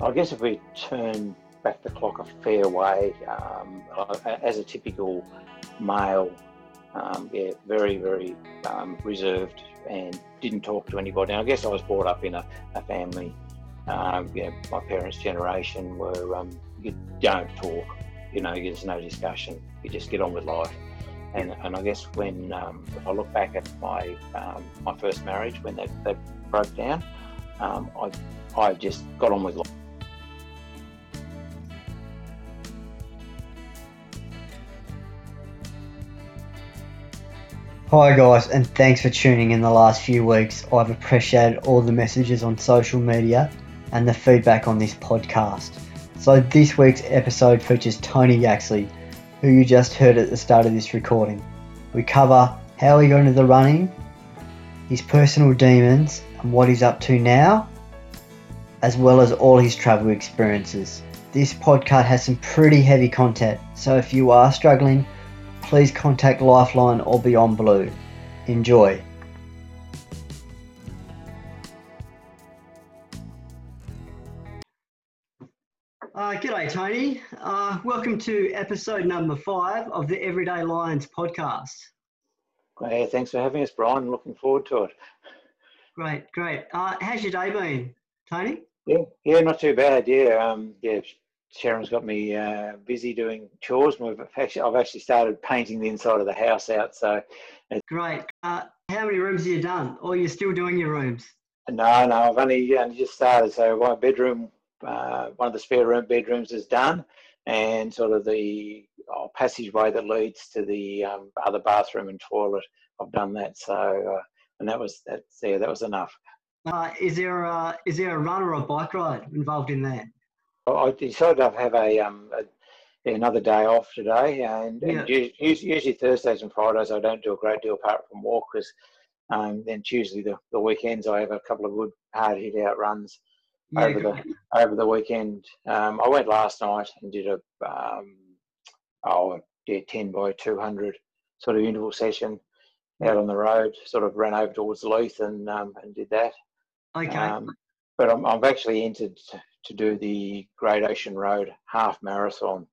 I guess if we turn back the clock a fair way, um, as a typical male, um, yeah, very, very um, reserved and didn't talk to anybody. And I guess I was brought up in a, a family, um, yeah, my parents' generation, where um, you don't talk, you know, there's no discussion, you just get on with life. And, and I guess when um, I look back at my um, my first marriage when that, that broke down, I I just got on with life. Hi guys, and thanks for tuning in the last few weeks. I've appreciated all the messages on social media and the feedback on this podcast. So this week's episode features Tony Yaxley, who you just heard at the start of this recording. We cover how he got into the running, his personal demons, and what he's up to now, as well as all his travel experiences. This podcast has some pretty heavy content, so if you are struggling, please contact Lifeline or Beyond Blue. Enjoy. Uh, g'day, Tony. Uh, welcome to episode number five of the Everyday Lions podcast. Hey, thanks for having us, Brian. Looking forward to it. Great, great. Uh, how's your day been, Tony? Yeah, yeah, not too bad. Yeah, um, yeah. Sharon's got me uh, busy doing chores. We've actually, I've actually started painting the inside of the house out. So, great. Uh, how many rooms have you done, or are you still doing your rooms? No, no, I've only, only just started. So my bedroom uh, one of the spare room bedrooms is done, and sort of the oh, passageway that leads to the um, other bathroom and toilet. I've done that. So, uh, and that was that. Yeah, that was enough. Uh, is there a, is there a run or a bike ride involved in that? I decided to have a, um, a another day off today, and, yeah. and usually, usually, Thursdays and Fridays I don't do a great deal apart from walk because um, then Tuesday the, the weekends I have a couple of good hard hit out runs yeah, over the over the weekend. Um, I went last night and did a um, oh yeah ten by two hundred sort of interval session out on the road. Sort of ran over towards Leith and um, and did that. Okay. Um, but I'm, I've actually entered to do the Great Ocean Road half marathon.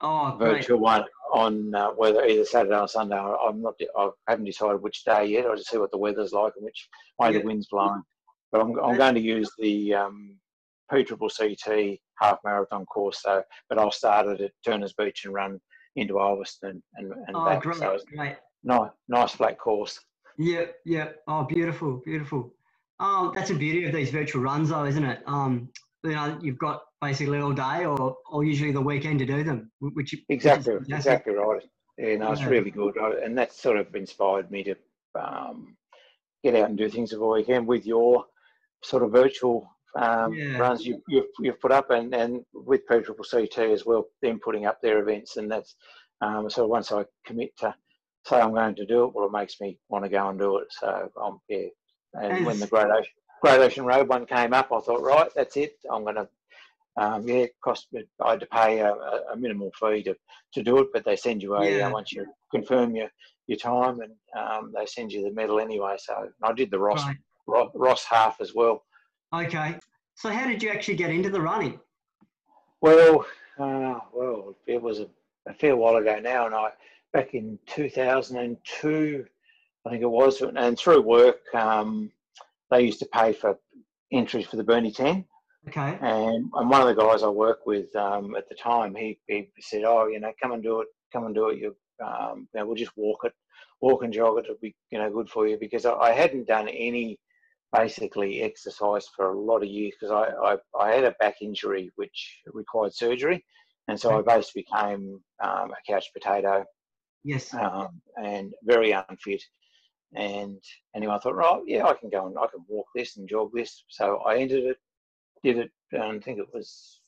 Oh, virtual one on uh, whether either Saturday or Sunday. I'm not. I haven't decided which day yet. I'll just see what the weather's like and which way yeah. the wind's blowing. But I'm, I'm going to use the um, PCCT half marathon course. So, but I'll start it at Turners Beach and run into Ulverstone and, and oh, back. Great, so great. Nice, nice flat course. Yeah, yeah. Oh, beautiful, beautiful. Um, that's the beauty of these virtual runs, though, isn't it? Um, you know, you've got basically all day, or or usually the weekend to do them, which exactly, which exactly right. Yeah, no, it's yeah. really good, and that's sort of inspired me to um, get out and do things over the weekend with your sort of virtual um, yeah. runs you, you've, you've put up, and, and with ct as well, them putting up their events, and that's um, so once I commit to say I'm going to do it, well, it makes me want to go and do it. So I'm yeah. And when the Great Ocean Great Ocean Road one came up, I thought, right, that's it. I'm going to um, yeah, cost I had to pay a, a, minimal fee to, to do it, but they send you a yeah. uh, once you confirm your your time, and um, they send you the medal anyway. So I did the Ross right. Ross half as well. Okay. So how did you actually get into the running? Well, uh, well, it was a, a, fair while ago now, and I back in 2002, I think it was, and through work, um, they used to pay for entries for the Burnie 10. Okay. And, and one of the guys I worked with um, at the time, he, he said, "Oh, you know, come and do it. Come and do it. You, um, you know, we'll just walk it, walk and jog it. It'll be, you know, good for you." Because I, I hadn't done any basically exercise for a lot of years because I, I, I, had a back injury which required surgery. And so I basically became um, a couch potato. Yes. Um, and very unfit. And anyway, I thought, right, yeah, I can go and I can walk this and jog this. So I entered it, did it, um, I think it was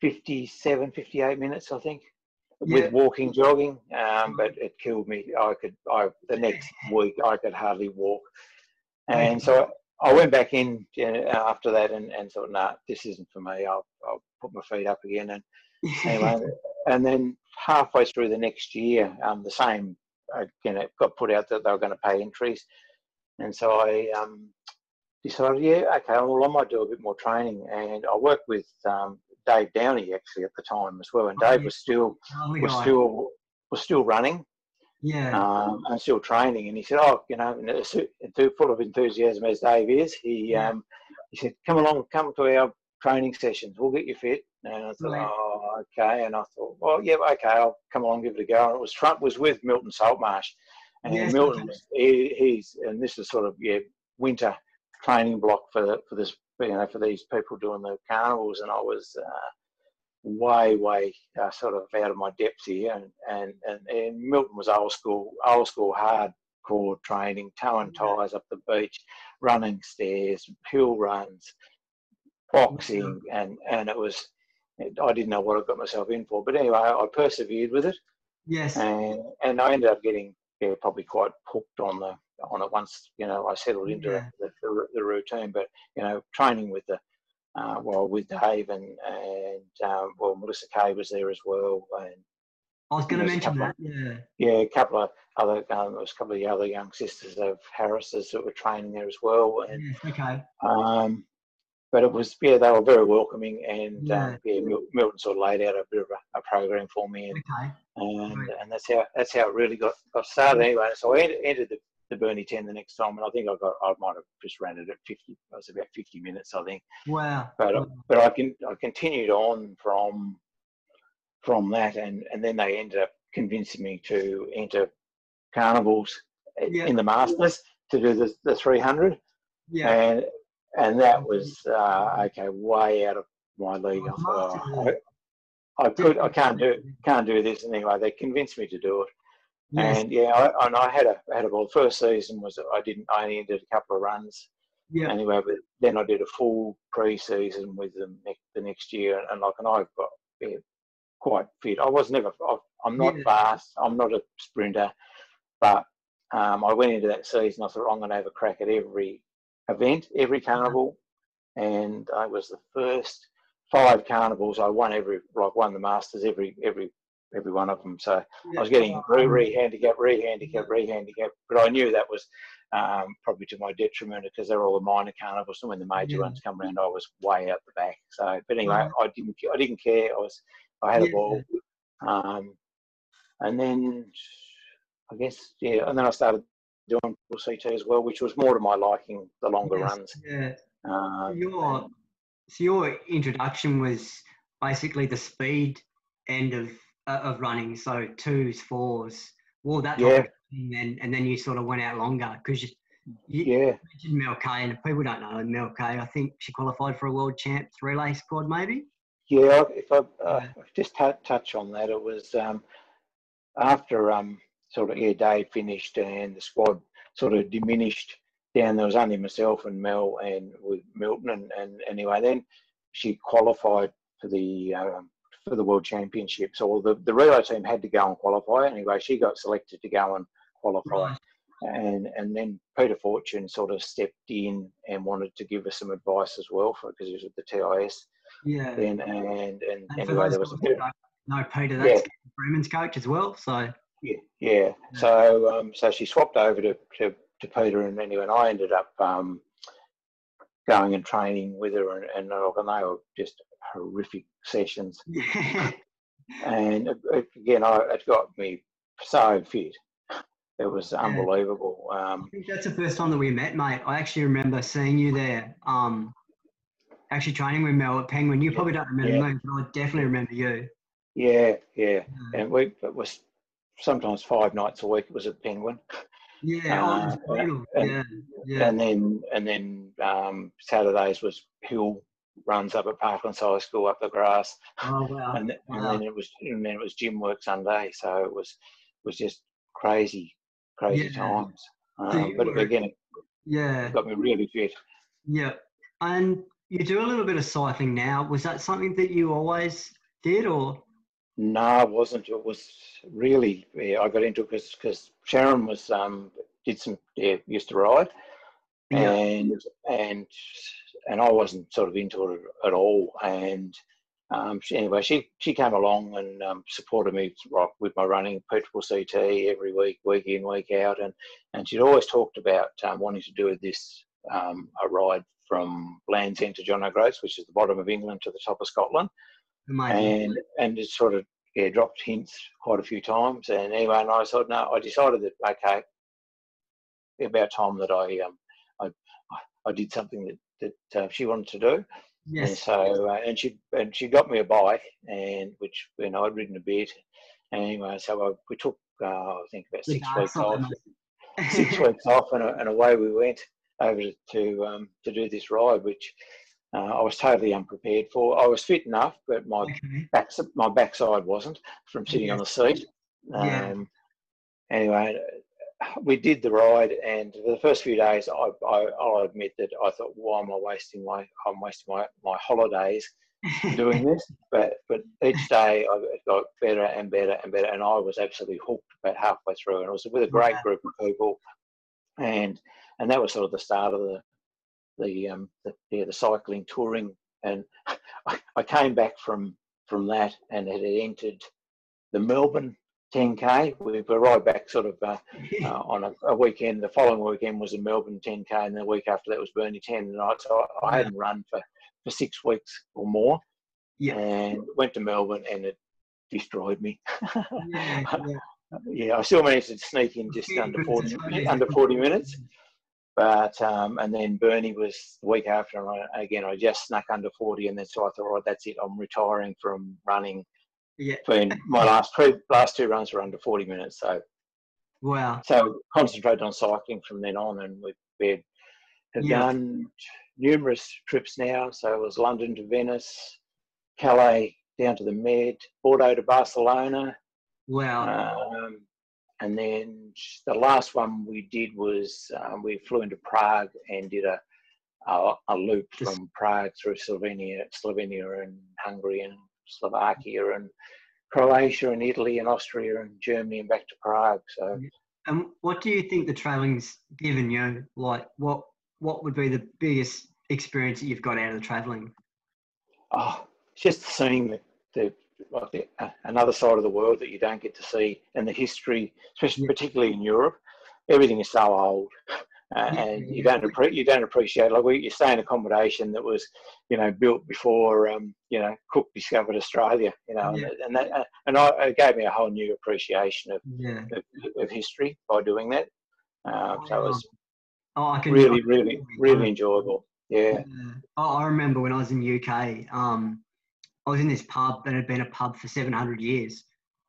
57, 58 minutes, I think, yeah. with walking, jogging. Um, but it killed me. I could, I the next week, I could hardly walk. And so I went back in after that and, and thought, nah, this isn't for me. I'll, I'll put my feet up again. And anyway, and then halfway through the next year, um, the same again, it got put out that they were going to pay entries, and so I um, decided, yeah, okay, well, I might do a bit more training. And I worked with um, Dave Downey actually at the time as well. And oh, Dave was still oh, was still was still running, yeah, um, and still training. And he said, oh, you know, and full of enthusiasm as Dave is, he yeah. um, he said, come along, come to our training sessions. We'll get you fit. And I thought, right. Okay. And I thought, well, yeah, okay, I'll come along, give it a go. And it was Trump was with Milton Saltmarsh, and yes, Milton, he, he's and this is sort of yeah winter training block for for this you know for these people doing the carnivals, and I was uh, way way uh, sort of out of my depth here, and, and and and Milton was old school old school hardcore training, towing ties up the beach, running stairs, hill runs, boxing, and and it was I didn't know what I got myself in for, but anyway, I persevered with it. Yes. And and I ended up getting yeah, probably quite hooked on the on it once you know I settled into yeah. the, the, the, routine. But you know, training with the uh, well with Dave and and um, well Melissa Kay was there as well. And I was going to mention that. Of, yeah. Yeah, a couple of other um, there was a couple of the other young sisters of Harris's that were training there as well. And, yeah, okay. Um, but it was yeah they were very welcoming and yeah, um, yeah Milton sort of laid out a bit of a, a program for me and okay. and, right. and that's how that's how it really got, got started anyway. So I entered the, the Burnie 10 the next time and I think I got I might have just ran it at 50 it was about 50 minutes I think. Wow. But wow. but I can I continued on from from that and and then they ended up convincing me to enter carnivals yeah. in the Masters to do the, the 300. Yeah. And and that was uh, okay, way out of my league. I thought, oh, I, I, could, I can't do, can't do this And anyway. They convinced me to do it, yes. and yeah, I, and I had a had a ball. First season was I didn't, I only did a couple of runs. Yeah. Anyway, but then I did a full pre-season with them next, the next year, and like, and I got yeah, quite fit. I was never, I, am not yeah. fast. I'm not a sprinter, but um, I went into that season. I thought I'm going to have a crack at every event every carnival, and I was the first five carnivals. I won every like won the masters every every every one of them. So yeah. I was getting re re handicap, re handicap, re handicap, but I knew that was um, probably to my detriment because they're all the minor carnivals. And when the major yeah. ones come around, I was way out the back. So, but anyway, I didn't I didn't care. I was I had yeah. a ball, um, and then I guess yeah, and then I started doing CT as well, which was more to my liking, the longer yes, runs. Yeah. Uh, your, so your introduction was basically the speed end of uh, of running, so twos, fours, all that. Yeah. and then and then you sort of went out longer because you, you yeah. mentioned Mel Kay, and people don't know Mel Kay. I think she qualified for a world champs relay squad, maybe. Yeah, if I uh, just t- touch on that, it was um, after um, sort of yeah, Dave finished and the squad sort of diminished down. There was only myself and Mel and with Milton and, and anyway then she qualified for the um, for the World Championships. Or the, the relay team had to go and qualify anyway. She got selected to go and qualify. Right. And and then Peter Fortune sort of stepped in and wanted to give us some advice as well for because he was at the TIS. Yeah. Then and and, and anyway there was a bit. No, Peter, that's yeah. Freeman's coach as well. So yeah, yeah. So um, so she swapped over to, to, to Peter and anyway, and I ended up um, going and training with her, and, and, and they were just horrific sessions. and again, I, it got me so fit. It was unbelievable. Um, I think that's the first time that we met, mate. I actually remember seeing you there. Um, actually training with Mel at Penguin. You probably don't remember yeah. me, but I definitely remember you. Yeah, yeah. And we it was sometimes five nights a week it was at Penguin. Yeah, uh, oh, and, yeah, yeah. And then and then um, Saturdays was hill runs up at Parklands High School up the grass. Oh wow! And, wow. and then it was and then it was gym work Sunday, so it was was just crazy, crazy yeah. times. Um, but were, again, it yeah, got me really fit. Yeah, and you do a little bit of cycling now. Was that something that you always did, or? No, it wasn't. It was really yeah, I got into it because Sharon was um, did some yeah, used to ride, yeah. and and and I wasn't sort of into it at all. And um, she, anyway, she she came along and um, supported me with my running, Petrol CT every week, week in, week out, and and she'd always talked about um, wanting to do this um, a ride from Land's End to John O'Groats, which is the bottom of England, to the top of Scotland. Amazing. And and it sort of yeah dropped hints quite a few times. And anyway, and I thought no, I decided that okay, about time that I um I I did something that that uh, she wanted to do. Yes. And so uh, and she and she got me a bike, and which you know I'd ridden a bit. Anyway, so I, we took uh, I think about six weeks off. six weeks off, and, and away we went over to um, to do this ride, which uh, I was totally unprepared for. I was fit enough, but my okay. back my backside wasn't from sitting yeah. on the seat. Um, yeah. Anyway, we did the ride, and for the first few days, I, I will admit that I thought, why am I wasting my I'm wasting my, my holidays doing this? But but each day I got better and better and better, and I was absolutely hooked about halfway through, and it was with a great group of people, and and that was sort of the start of the the um the, yeah, the cycling touring, and I, I came back from from that, and it had entered the Melbourne 10k. We arrived back sort of uh, uh, on a, a, weekend. The following weekend was the Melbourne 10k, and the week after that was Burnie 10. And I, so I, I hadn't run for, for six weeks or more. Yeah. And went to Melbourne, and it destroyed me. yeah, yeah. yeah, I still managed to sneak in just under 40 under 40 minutes. But um, and then Burnie was the week after, and I, again I just snuck under 40, and then so I thought, right, that's it. I'm retiring from running yeah. Been my last two last two runs were under 40 minutes. So wow. So concentrated on cycling from then on, and we've have yeah. done numerous trips now. So it was London to Venice, Calais down to the Med, Bordeaux to Barcelona. Wow. Um, and then the last one we did was um, we flew into Prague and did a a, a loop from Prague through Slovenia, Slovenia and Hungary and Slovakia and Croatia and Italy and Austria and Germany and back to Prague. So. And what do you think the traveling's given you? Like, what what would be the biggest experience that you've got out of the travelling? Oh, just seeing the, the the, uh, another side of the world that you don't get to see, and the history, especially particularly in Europe. Everything is so old uh, and you don't appre- you don't appreciate like we, you stay in accommodation that was you know built before um, you know Cook discovered Australia you know yeah. and, and that uh, and I, it gave me a whole new appreciation of, yeah. of, of, history by doing that uh, so it was oh, I can, really really really enjoyable yeah. Oh, I remember when I was in UK um, I was in this pub that had been a pub for 700 years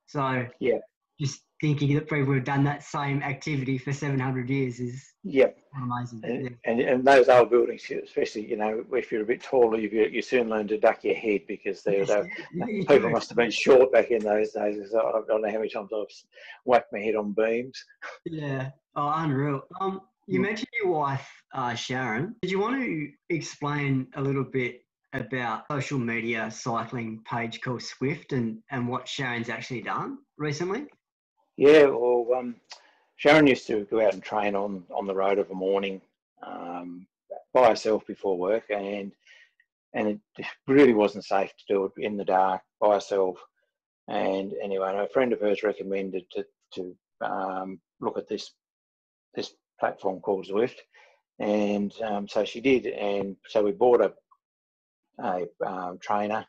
so yeah just thinking that people have done that same activity for 700 years is yep. amazing. And, yeah. and, and, those old buildings, especially, you know, if you're a bit taller, you, you soon learn to duck your head because they, yes, they, people must have been short back in those days. I don't know how many times I've whacked my head on beams. Yeah. Oh, unreal. Um, you mm. mentioned your wife, uh, Sharon. Did you want to explain a little bit about social media cycling page called Zwift and, and what Sharon's actually done recently? Yeah, well, um, Sharon used to go out and train on on the road of a morning um, by herself before work, and and it really wasn't safe to do it in the dark by herself. And anyway, a friend of hers recommended to to um, look at this this platform called Zwift, and um, so she did. And so we bought a a um, trainer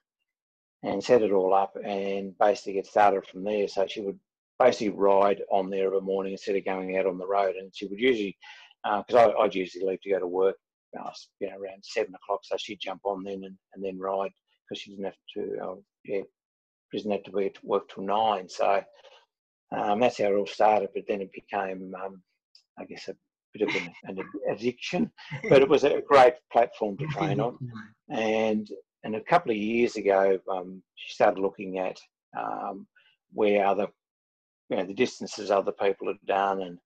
and set it all up, and basically get started from there. So she would basically ride on there a morning instead of going out on the road. And she would usually, because uh, I'd usually leave to go to work, uh, you know, around seven o'clock. So she'd jump on then and, and then ride because she didn't have to, uh, yeah, she didn't have to be at work till nine. So um, that's how it all started. But then it became, um, I guess, a bit of an, an, addiction. But it was a great platform to train on. And and a couple of years ago, um, she started looking at um, where other you know the distances other people had done and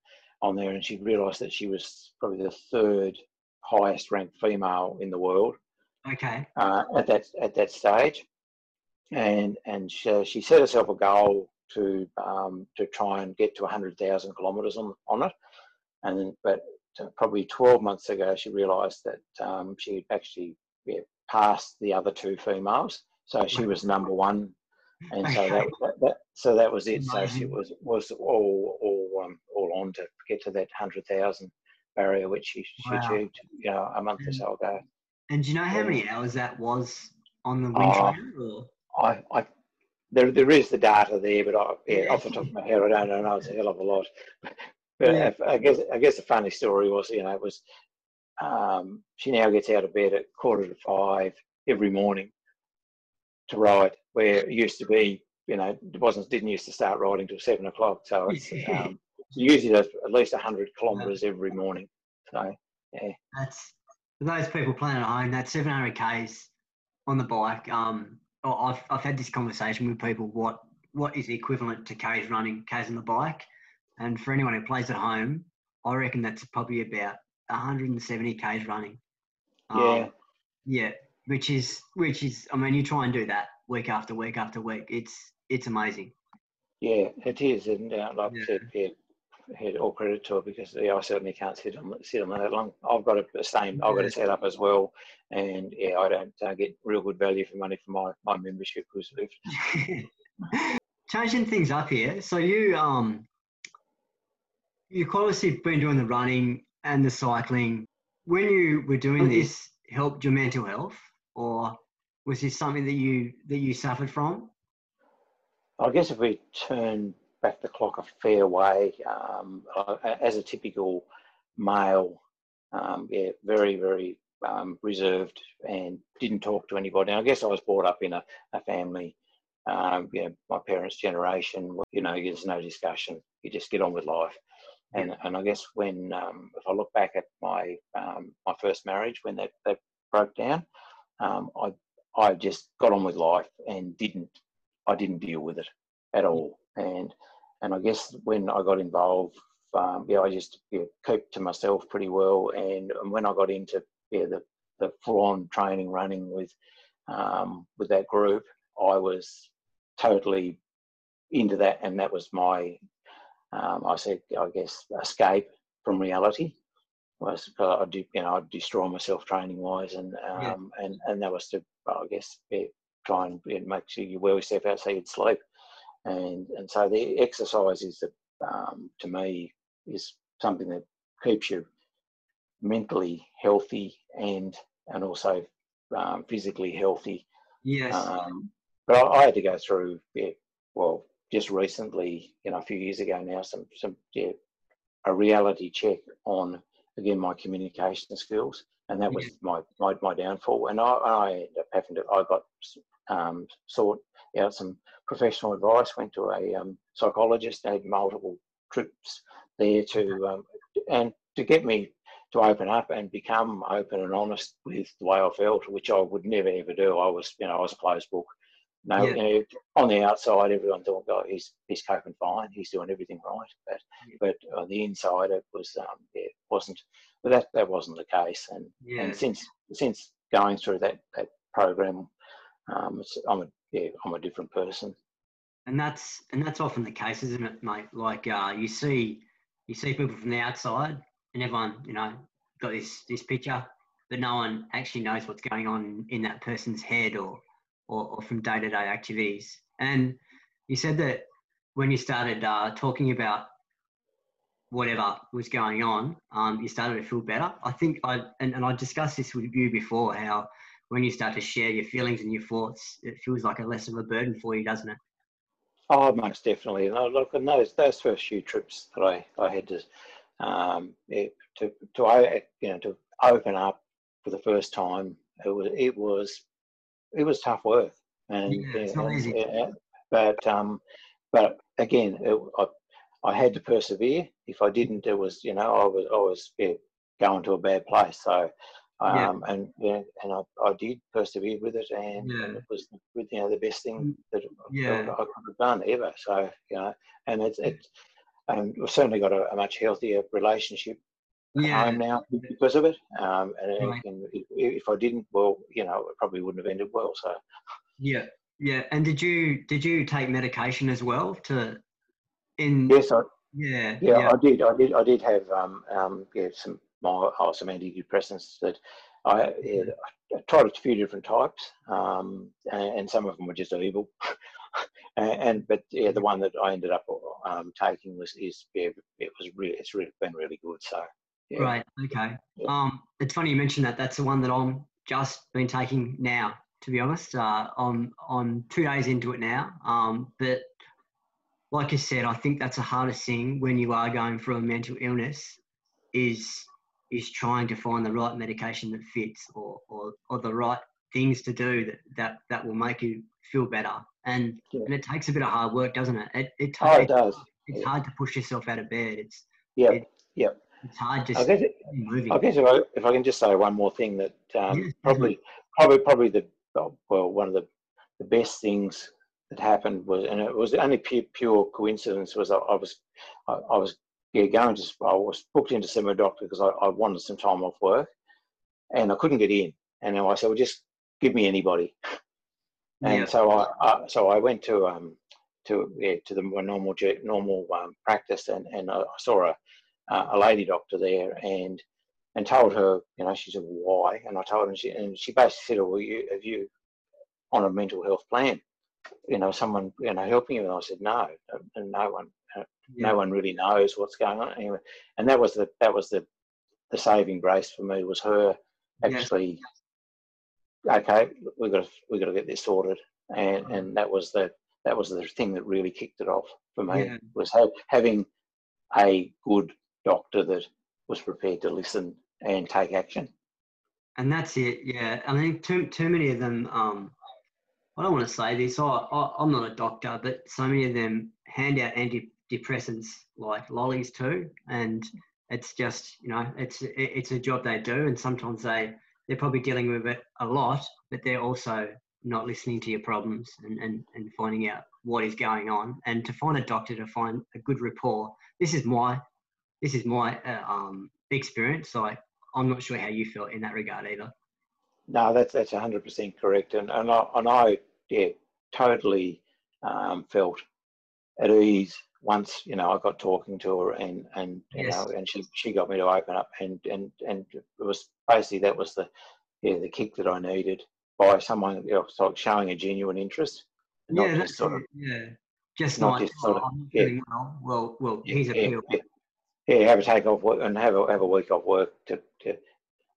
on there, and she realised that she was probably the third highest ranked female in the world. Okay. Uh, at that at that stage, and and she, she set herself a goal to um, to try and get to 100,000 kilometres on on it, and but probably 12 months ago she realised that um, she had actually yeah, passed the other two females, so she was number one and so that, that, so that was it. So she was was all all um, all on to get to that hundred thousand barrier, which she, she wow. achieved, you know, a month or so ago. And do you know how many hours that was on the wind uh, trainer? I, I, there, there is the data there, but I, yeah, off the top of my head, I don't know. It's a hell of a lot. But yeah. I guess, I guess the funny story was, you know, it was um, she now gets out of bed at quarter to five every morning to ride, where it used to be, you know, it wasn't didn't used to start riding till seven o'clock. So it's um, usually at least hundred kilometres every morning. So yeah, that's for those people playing at home. That's seven hundred k's on the bike. Um, I've I've had this conversation with people. What what is the equivalent to k's running, k's on the bike? And for anyone who plays at home, I reckon that's probably about 170 k's running. Um, yeah. Yeah, which is which is I mean you try and do that week after week after week. It's it's amazing. Yeah, it is, and uh, like yeah. I said, yeah, had all credit to it because yeah, I certainly can't sit on sit on that long. I've got a, same. I've got a setup as well, and yeah, I don't uh, get real good value for money for my my membership because Changing things up here, so you um you obviously been doing the running and the cycling. When you were doing this, helped your mental health, or was this something that you that you suffered from? I guess if we turn back the clock a fair way, um, as a typical male, um, yeah, very very um, reserved and didn't talk to anybody. And I guess I was brought up in a, a family, um, you know, my parents' generation. You know, there's no discussion. You just get on with life. And, and I guess when um, if I look back at my um, my first marriage when that, that broke down, um, I I just got on with life and didn't I didn't deal with it at all. And and I guess when I got involved, um, yeah, I just yeah, kept to myself pretty well. And, and when I got into yeah, the the full on training running with um, with that group, I was totally into that, and that was my um, I said, I guess, escape from reality was I do, you know, I'd destroy myself training wise, and um, yeah. and and that was to, I guess, yeah, try and yeah, make sure you wear yourself out so you'd sleep, and and so the exercise is that um, to me is something that keeps you mentally healthy and and also um, physically healthy. Yes. Um, but I, I, had to go through, yeah, well, just recently, you know, a few years ago now, some some yeah, a reality check on again my communication skills, and that was my, my my downfall. And I, I ended up having to. I got um, sought out some professional advice. Went to a um, psychologist. Had multiple trips there to um, and to get me to open up and become open and honest with the way I felt, which I would never ever do. I was, you know, I was a closed book. No, yeah. you know, on the outside, everyone thought, "Oh, he's he's coping fine. He's doing everything right." But yeah. but on the inside, it was um, yeah, it wasn't. But that that wasn't the case. And yeah. and since since going through that that program, um, I'm a yeah, I'm a different person. And that's and that's often the case, isn't it, mate? Like uh, you see you see people from the outside, and everyone you know got this this picture, but no one actually knows what's going on in that person's head or or, or from day to day activities. And you said that when you started uh, talking about whatever was going on, um, you started to feel better. I think I and, and I discussed this with you before how when you start to share your feelings and your thoughts, it feels like a less of a burden for you, doesn't it? Oh, most definitely. And look, and those those first few trips that I, I had to um, yeah, to to you know to open up for the first time, it was it was it was tough work, and, yeah, it's not easy. And, but um, but again, it, I, I had to persevere. If I didn't, it was you know I was I was yeah, going to a bad place. So um, yeah. and yeah, and I, I did persevere with it, and, yeah. and it was you know the best thing mm, that yeah. I could have done ever. So you know, and it's it's and we've certainly got a, a much healthier relationship yeah. home now because of it. Um, and, right. and if, if, I didn't, well, you know, it probably wouldn't have ended well. So. Yeah, yeah. And did you did you take medication as well to? In yes, I. Yeah, yeah, yeah. I did. I did. I did have um, um, yeah, some my oh, some antidepressants that I, yeah, I tried a few different types, um, and, and, some of them were just evil. and, and, but yeah, the one that I ended up um, taking was is yeah, it was really it's really been really good. So Yeah. Great. Okay. Um, it's funny you mentioned that. That's the one that I'm just been taking now. To be honest, uh, I'm I'm two days into it now. Um, but like I said, I think that's the hardest thing when you are going through a mental illness is is trying to find the right medication that fits or, or, or the right things to do that, that, that will make you feel better. And, yeah. and it takes a bit of hard work, doesn't it? It, it, oh, it does. It's yeah. hard to push yourself out of bed. It's yeah, it, yeah. It's hard just I guess, it, moving. I guess if I, if I can just say one more thing that um, yeah, probably probably probably the well one of the the best things that happened was and it was the only pure, pure coincidence was I, I was I, I, was yeah going to I was booked into see my doctor because I, I wanted some time off work and I couldn't get in and I said well just give me anybody and yeah. so I, I, so I went to um to yeah, to the normal normal um, practice and and I saw a a lady doctor there and and told her you know she said why and I told her and she and she basically said oh, well you have you on a mental health plan you know someone you know helping you and I said no and no one uh, yeah. no one really knows what's going on anyway and that was the that was the the saving grace for me was her actually yeah. okay we got to we got to get this sorted and and that was the that was the thing that really kicked it off for me yeah. was have, having a good doctor that was prepared to listen and take action. And that's it. Yeah, I think too too many of them. Um, I don't want to say this. I, I I'm not a doctor, but so many of them hand out antidepressants like lollies too, and it's just you know it's it's a job they do, and sometimes they they're probably dealing with it a lot, but they're also not listening to your problems and, and, and finding out what is going on. And to find a doctor to find a good rapport, this is my this is my uh, um, experience. So I, I'm not sure how you felt in that regard either. No, that's that's 100% correct, and and I, and I yeah totally um, felt at ease once you know I got talking to her and and you yes. know and she she got me to open up and and and it was basically that was the yeah the kick that I needed by someone you know, sort of showing a genuine interest, not yeah, just sort of yeah just not, not just sort of, oh, yeah. well well well yeah, he's a yeah, yeah, have a take off work and have a have a week off work to, to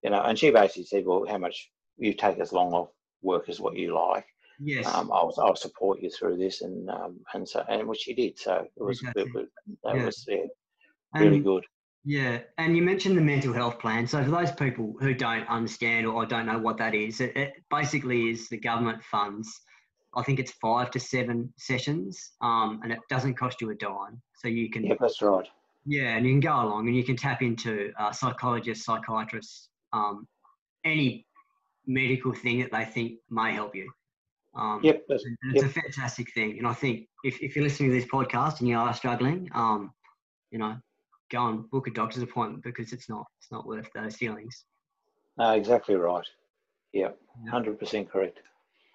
you know. And she basically said, well, how much you take as long off work as what you like. Yes. Um, I'll I'll support you through this, and um, and so and which she did. So it was exactly. it was, that yeah. was yeah, really and, good. Yeah, and you mentioned the mental health plan. So for those people who don't understand or don't know what that is, it, it basically is the government funds. I think it's five to seven sessions, um, and it doesn't cost you a dime. So you can. Yeah, that's right. Yeah, and you can go along and you can tap into uh, psychologists, psychiatrists, um, any medical thing that they think may help you. Um, yep, it's yep. a fantastic thing. And I think if, if you're listening to this podcast and you are struggling, um, you know, go and book a doctor's appointment because it's not it's not worth those feelings. No, exactly right. Yeah, hundred percent correct.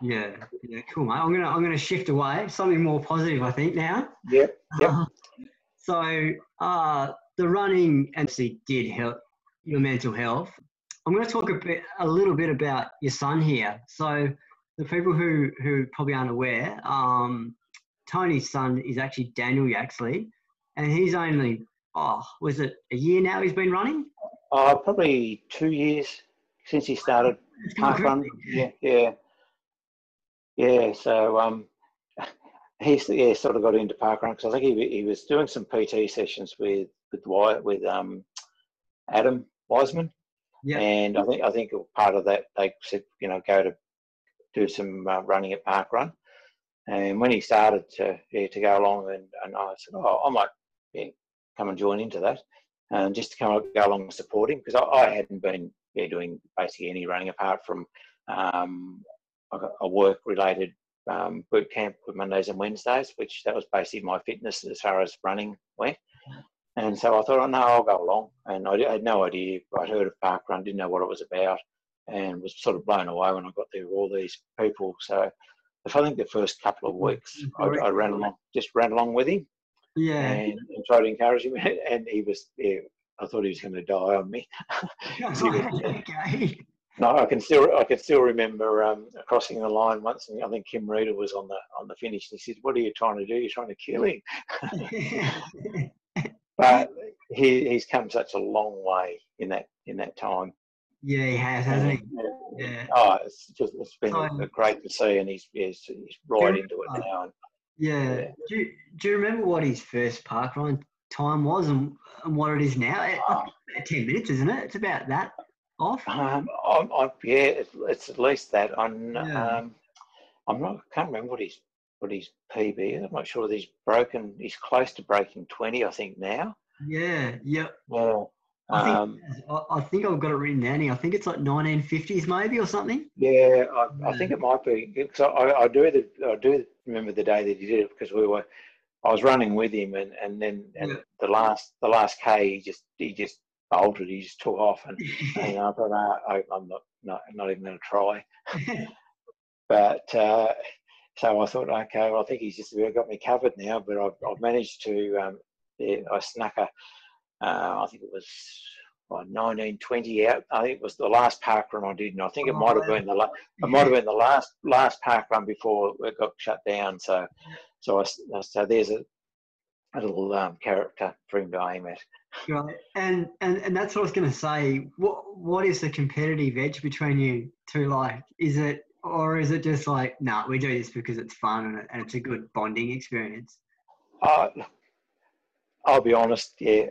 Yeah, yeah, cool, mate. I'm gonna I'm gonna shift away something more positive, I think now. Yep, yep. So uh, the running actually did help your mental health. I'm going to talk a bit, a little bit about your son here. So the people who who probably aren't aware, um, Tony's son is actually Daniel Yaxley, and he's only oh, was it a year now he's been running? Oh, probably two years since he started half run. Yeah, yeah, yeah. So um, he's yeah sort of got into parkrun because I think he he was doing some PT sessions with with with um Adam Wiseman. Yeah. And I think I think part of that they said you know go to do some uh, running at parkrun. And when he started to yeah, to go along, and, and I said, oh, I might yeah, come and join into that, and just to come go along and support him because I, I, hadn't been yeah, doing basically any running apart from um, a, a work related um, boot camp with Mondays and Wednesdays, which that was basically my fitness as far as running went. And so I thought, oh, no, I'll go along. And I, had no idea. I'd heard of park run, didn't know what it was about, and was sort of blown away when I got there with all these people. So if I think the first couple of weeks, I, I ran along, just ran along with him. Yeah. And, and tried to encourage him. And he was, yeah, I thought he was going to die on me. okay. No, I can still I can still remember um, crossing the line once, and I think Kim Reader was on the on the finish, and he said, "What are you trying to do? You're trying to kill him." but he, he's come such a long way, in that in that time. Yeah, he has, hasn't he? Yeah. Oh, it's just it's been so, great to see, and he's he's, he's right into it now. And, yeah. yeah. Do you, Do you remember what his first park run time was and, and what it is now? Oh. Ten minutes, isn't it? It's about that off. Um, I'm, I'm, yeah, it's, it's, at least that. I'm yeah. um, I'm not. I can't remember what his what his PB is. I'm not sure that he's broken. He's close to breaking twenty, I think now. Yeah. Yep. Well. I think, um, I think I've got it written down here. I think it's like 1950s maybe or something. Yeah, I, I think it might be. Because I, I, do the, I do remember the day that he did it because we were, I was running with him and, and then and yeah. the last the last K he just he just bolted. He just took off and, and I thought no, I, am not, not not even going to try. but uh, so I thought, okay, well I think he's just got me covered now. But I've, I've managed to um, yeah, I snuck a uh, I think it was well, 1920 out. I think it was the last park run I did, and I think it might have been the la- it might have been the last last park run before it got shut down. So, so I, so there's a, a little um, character for him to aim at. Right, and and and that's what I was going to say. What what is the competitive edge between you two like? Is it or is it just like, no, nah, we do this because it's fun and, and it's a good bonding experience? Uh, I'll be honest, yeah,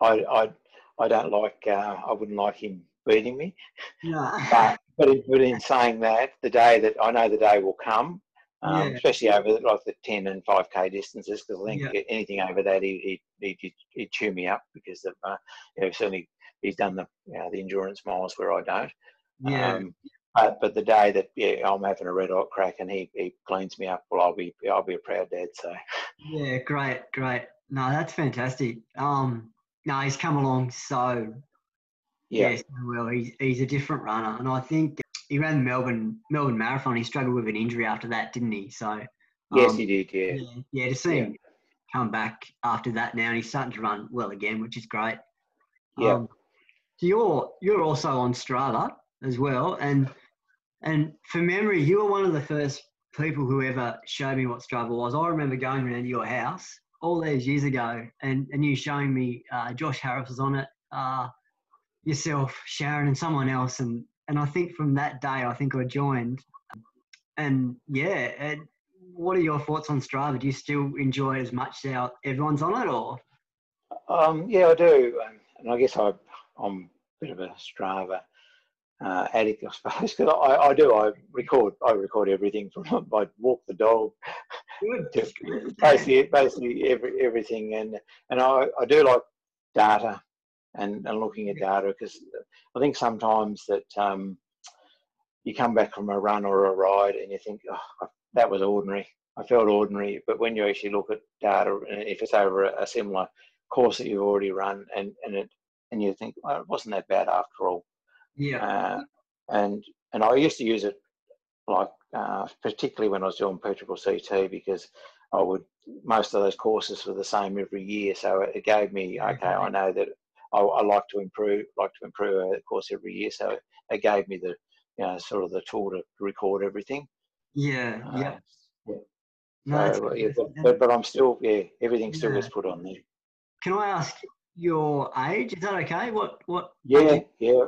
I, I, I don't like, uh, I wouldn't like him beating me. No. but, but in, but in saying that, the day that I know the day will come, um, yeah. especially over like the 10 and 5k distances, because I think yeah. anything over that, he, he, he'd, he'd chew me up because of, uh, you know, certainly he's done the, you know, the endurance miles where I don't. Yeah. Um, but, but the day that yeah, I'm having a red hot crack and he, he cleans me up, well, I'll be I'll be a proud dad. So yeah, great, great. No, that's fantastic. Um, no, he's come along so yeah, yeah so well. He's he's a different runner, and I think he ran the Melbourne Melbourne Marathon. He struggled with an injury after that, didn't he? So um, yes, he did. Yeah, yeah, yeah to see yeah. him come back after that now, and he's starting to run well again, which is great. Yeah. Um, so you're you're also on Strava as well, and and for memory, you were one of the first people who ever showed me what Strava was. I remember going around to your house all these years ago, and, and you showing me uh, Josh Harris was on it, uh, yourself, Sharon, and someone else, and and I think from that day, I think I joined, and yeah, and what are your thoughts on Strava? Do you still enjoy it as much now everyone's on it, or? Um, yeah, I do, and I guess I, I'm a bit of a Strava uh, addict, I suppose, because I, I do. I record. I record everything from I walk the dog, basically, basically every, everything, and and I, I do like data and, and looking at data because I think sometimes that um, you come back from a run or a ride and you think, oh, that was ordinary. I felt ordinary, but when you actually look at data, if it's over a, a similar course that you've already run, and and it and you think, well, it wasn't that bad after all. Yeah. Uh, and and I used to use it like uh, particularly when I was doing P CT because I would most of those courses were the same every year, so it gave me okay. I know that I, I like to improve, like to improve a course every year, so it gave me the you know sort of the tool to record everything. Yeah, uh, yeah. yeah. No, so, yeah, but, but, but, I'm still yeah everything still yeah. gets put on there. Can I ask your age? Is that okay? What what? Yeah, yeah.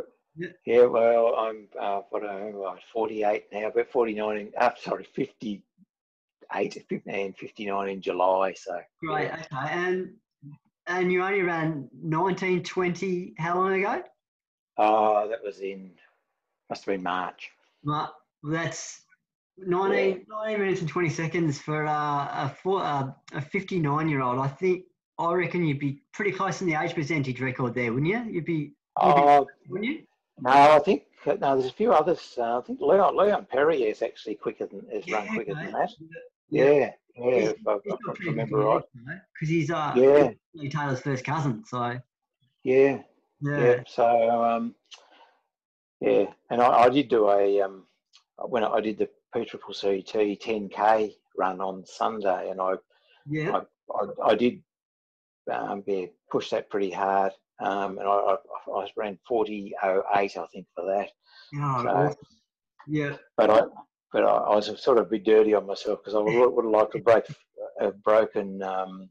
Yeah, well, I'm uh, what am I, 48 now, but 49 in, uh, sorry, 58, 59, 59 in July. So great, yeah. okay, and and you only ran 1920. How long ago? Oh, that was in must have been March. Well, that's 19, yeah. 19 minutes and 20 seconds for uh, a uh, a 59 year old. I think I reckon you'd be pretty close in the age percentage record there, wouldn't you? You'd be, you'd be uh, wouldn't you? No, I think no. There's a few others. Uh, I think Leon Leon Perry is actually quicker than is yeah, run quicker okay. than that. Yeah, yeah. Yeah I, remember right. Because he's uh yeah Taylor's first cousin. So yeah, yeah. yeah. So um, yeah, and I, I did do a um when I did the P Triple CT 10k run on Sunday, and I yeah I, I, I did um, yeah, push that pretty hard. Um, and I, I, I ran 40.08, I think, for that. Oh, so, yeah. But I, but I, I, was sort of a bit dirty on myself because I would, would have liked to break, have broken um,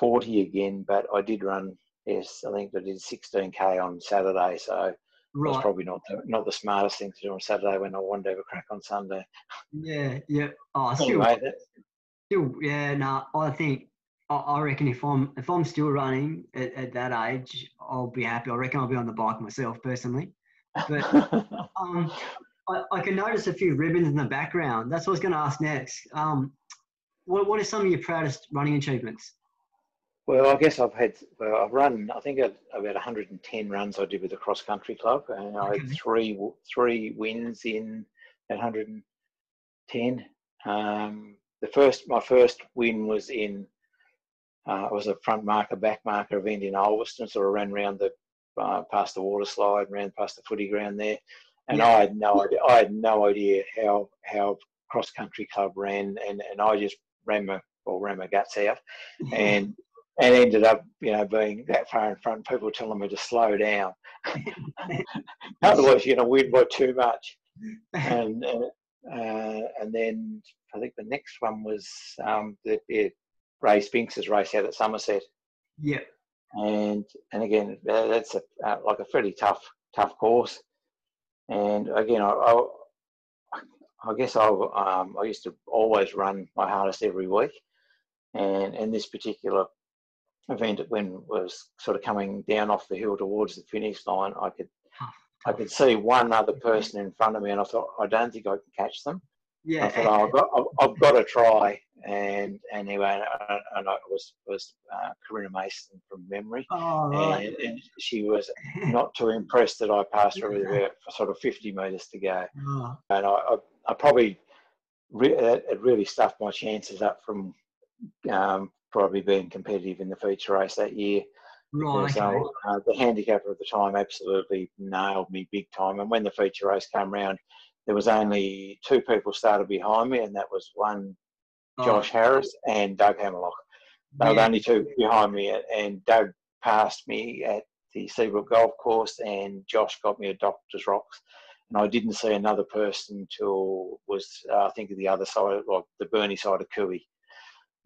40 again, but I did run yes, I think I did 16k on Saturday. So right. was probably not the, not the smartest thing to do on Saturday when I wanted to have a crack on Sunday. Yeah, yeah. Oh, still, still, yeah. No, I think I reckon if I'm if I'm still running at, at, that age, I'll be happy. I reckon I'll be on the bike myself personally. But um, I, I, can notice a few ribbons in the background. That's what I was going to ask next. Um, what what are some of your proudest running achievements? Well, I guess I've had well, I've run. I think about 110 runs I did with the cross country club, and I had three three wins in 110. Um, the first, my first win was in uh, it was a front marker, back marker event in Ulverstone, so I ran around the uh, past the water slide, ran past the footy ground there, and yeah. I had no idea. I had no idea how how cross country club ran, and, and I just ran my or ran my guts out, and and ended up you know being that far in front. People telling me to slow down, otherwise you're going to win by too much. And uh, and then I think the next one was um, the, the Ray Spinks's race out at Somerset. Yeah. And and again, that's a uh, like a pretty tough tough course. And again, I, I, I guess I um, I used to always run my hardest every week, and in this particular event, when was sort of coming down off the hill towards the finish line, I could I could see one other person in front of me, and I thought I don't think I can catch them. Yeah. I thought oh, I've got I've, I've got to try, and anyway, and I was was uh, Corinna Mason from memory, oh, right. and, and, she was not too impressed that I passed her with about sort of 50 metres to go, oh. and I, I, I probably re- it really stuffed my chances up from um, probably being competitive in the feature race that year. Right. Because, okay. uh, the handicapper at the time absolutely nailed me big time, and when the feature race came round, there was only two people started behind me, and that was one Josh oh. Harris and Doug Hammerlock. They yeah. were the only two behind me, and Doug passed me at the Seabrook Golf Course, and Josh got me a Doctor's Rocks. And I didn't see another person till was uh, I think the other side, like the Burnie side of Cooee.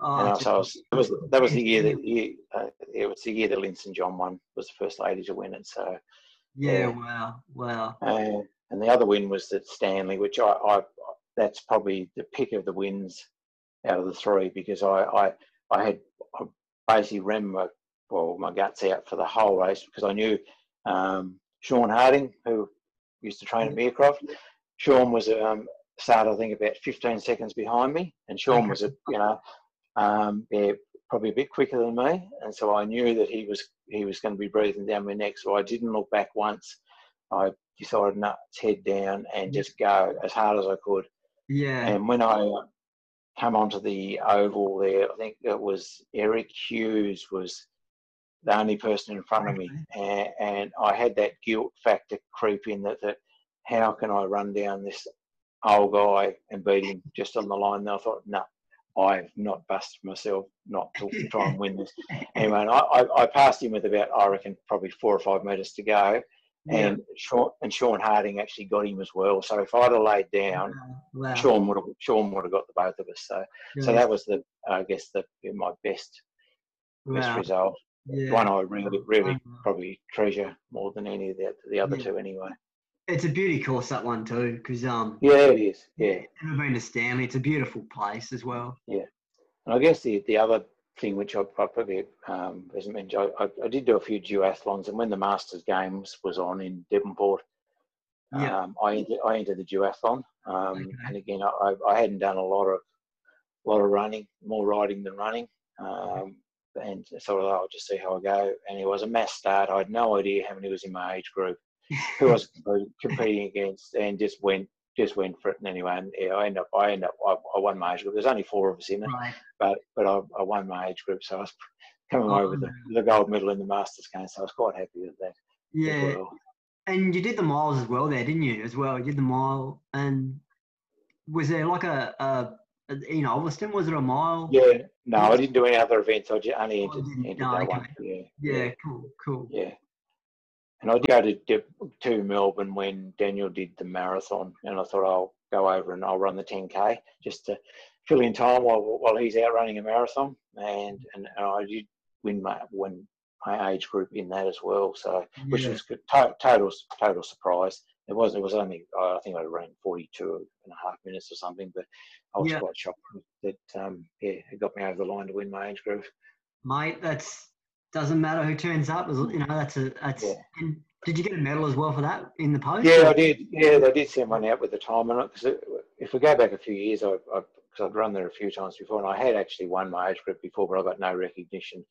Oh, and so was, it was that was the year that year, uh, it was the year that St John won was the first lady to win it. So yeah, wow, wow. Uh, and the other win was at Stanley, which I, I that's probably the pick of the wins out of the three because I I, I had I basically ran my well my guts out for the whole race because I knew um, Sean Harding who used to train at Beercroft. Sean was um, started I think about 15 seconds behind me, and Sean was a you know um, yeah, probably a bit quicker than me, and so I knew that he was he was going to be breathing down my neck. So I didn't look back once. I decided not to head down and just go as hard as I could. Yeah. And when I come onto the oval there, I think it was Eric Hughes was the only person in front of me, and, and I had that guilt factor creep in that that how can I run down this old guy and beat him just on the line? And I thought, no, I've not busted myself not to try and win this. Anyway, I, I, I, passed him with about, I reckon, probably four or five metres to go and. Sean and Sean Harding actually got him as well. So if I'd have laid down, wow. Sean would have Sean would have got the both of us. So yeah. so that was the I guess the my best wow. best result. Yeah. One I really really probably treasure more than any of the the other two anyway. It's a beauty course that one too, because um yeah it is yeah. Never been to Stanley. It's a beautiful place as well. Yeah, and I guess the the other thing which I, I probably um, hasn't mentioned. I, I, did do a few duathlons, and when the Masters Games was on in Devonport, yeah. um, I entered, I entered the duathlon. Um, okay. And again, I, I hadn't done a lot of lot of running, more riding than running. Um, and so I'll just see how I go. And it was a mass start. I had no idea how many was in my age group, who I was competing against, and just went just went for it. And anyway, and yeah, I end up, I end up, I, I, won my age group. There's only four of us in it, right. but but I, I, won my age group, so I was coming oh, away with the, oh. the, gold medal in the Masters game. So I was quite happy with that. Yeah, well. and you did the miles as well there, didn't you? As well, you did the mile, and was there like a, a you know, Ulverstone, was it a mile? Yeah, no, I didn't do any other events. I just only entered, oh, entered no, that okay. one. Yeah, yeah, cool, cool. Yeah. And I did go to, to Melbourne when Daniel did the marathon, and I thought I'll go over and I'll run the 10k just to fill in time while while he's out running a marathon. And and, and I did win my win my age group in that as well. So, yeah. which was good. total total surprise. It was it was only I think I ran 42 and a half minutes or something, but I was yeah. quite shocked that um, yeah it got me over the line to win my age group. Mate, that's doesn't matter who turns up. You know that's a that's. Yeah. did you get a medal as well for that in the post? Yeah, I did. Yeah, they did send one out with the time on it because if we go back a few years, I, because I'd run there a few times before, and I had actually won my age group before, but I got no recognition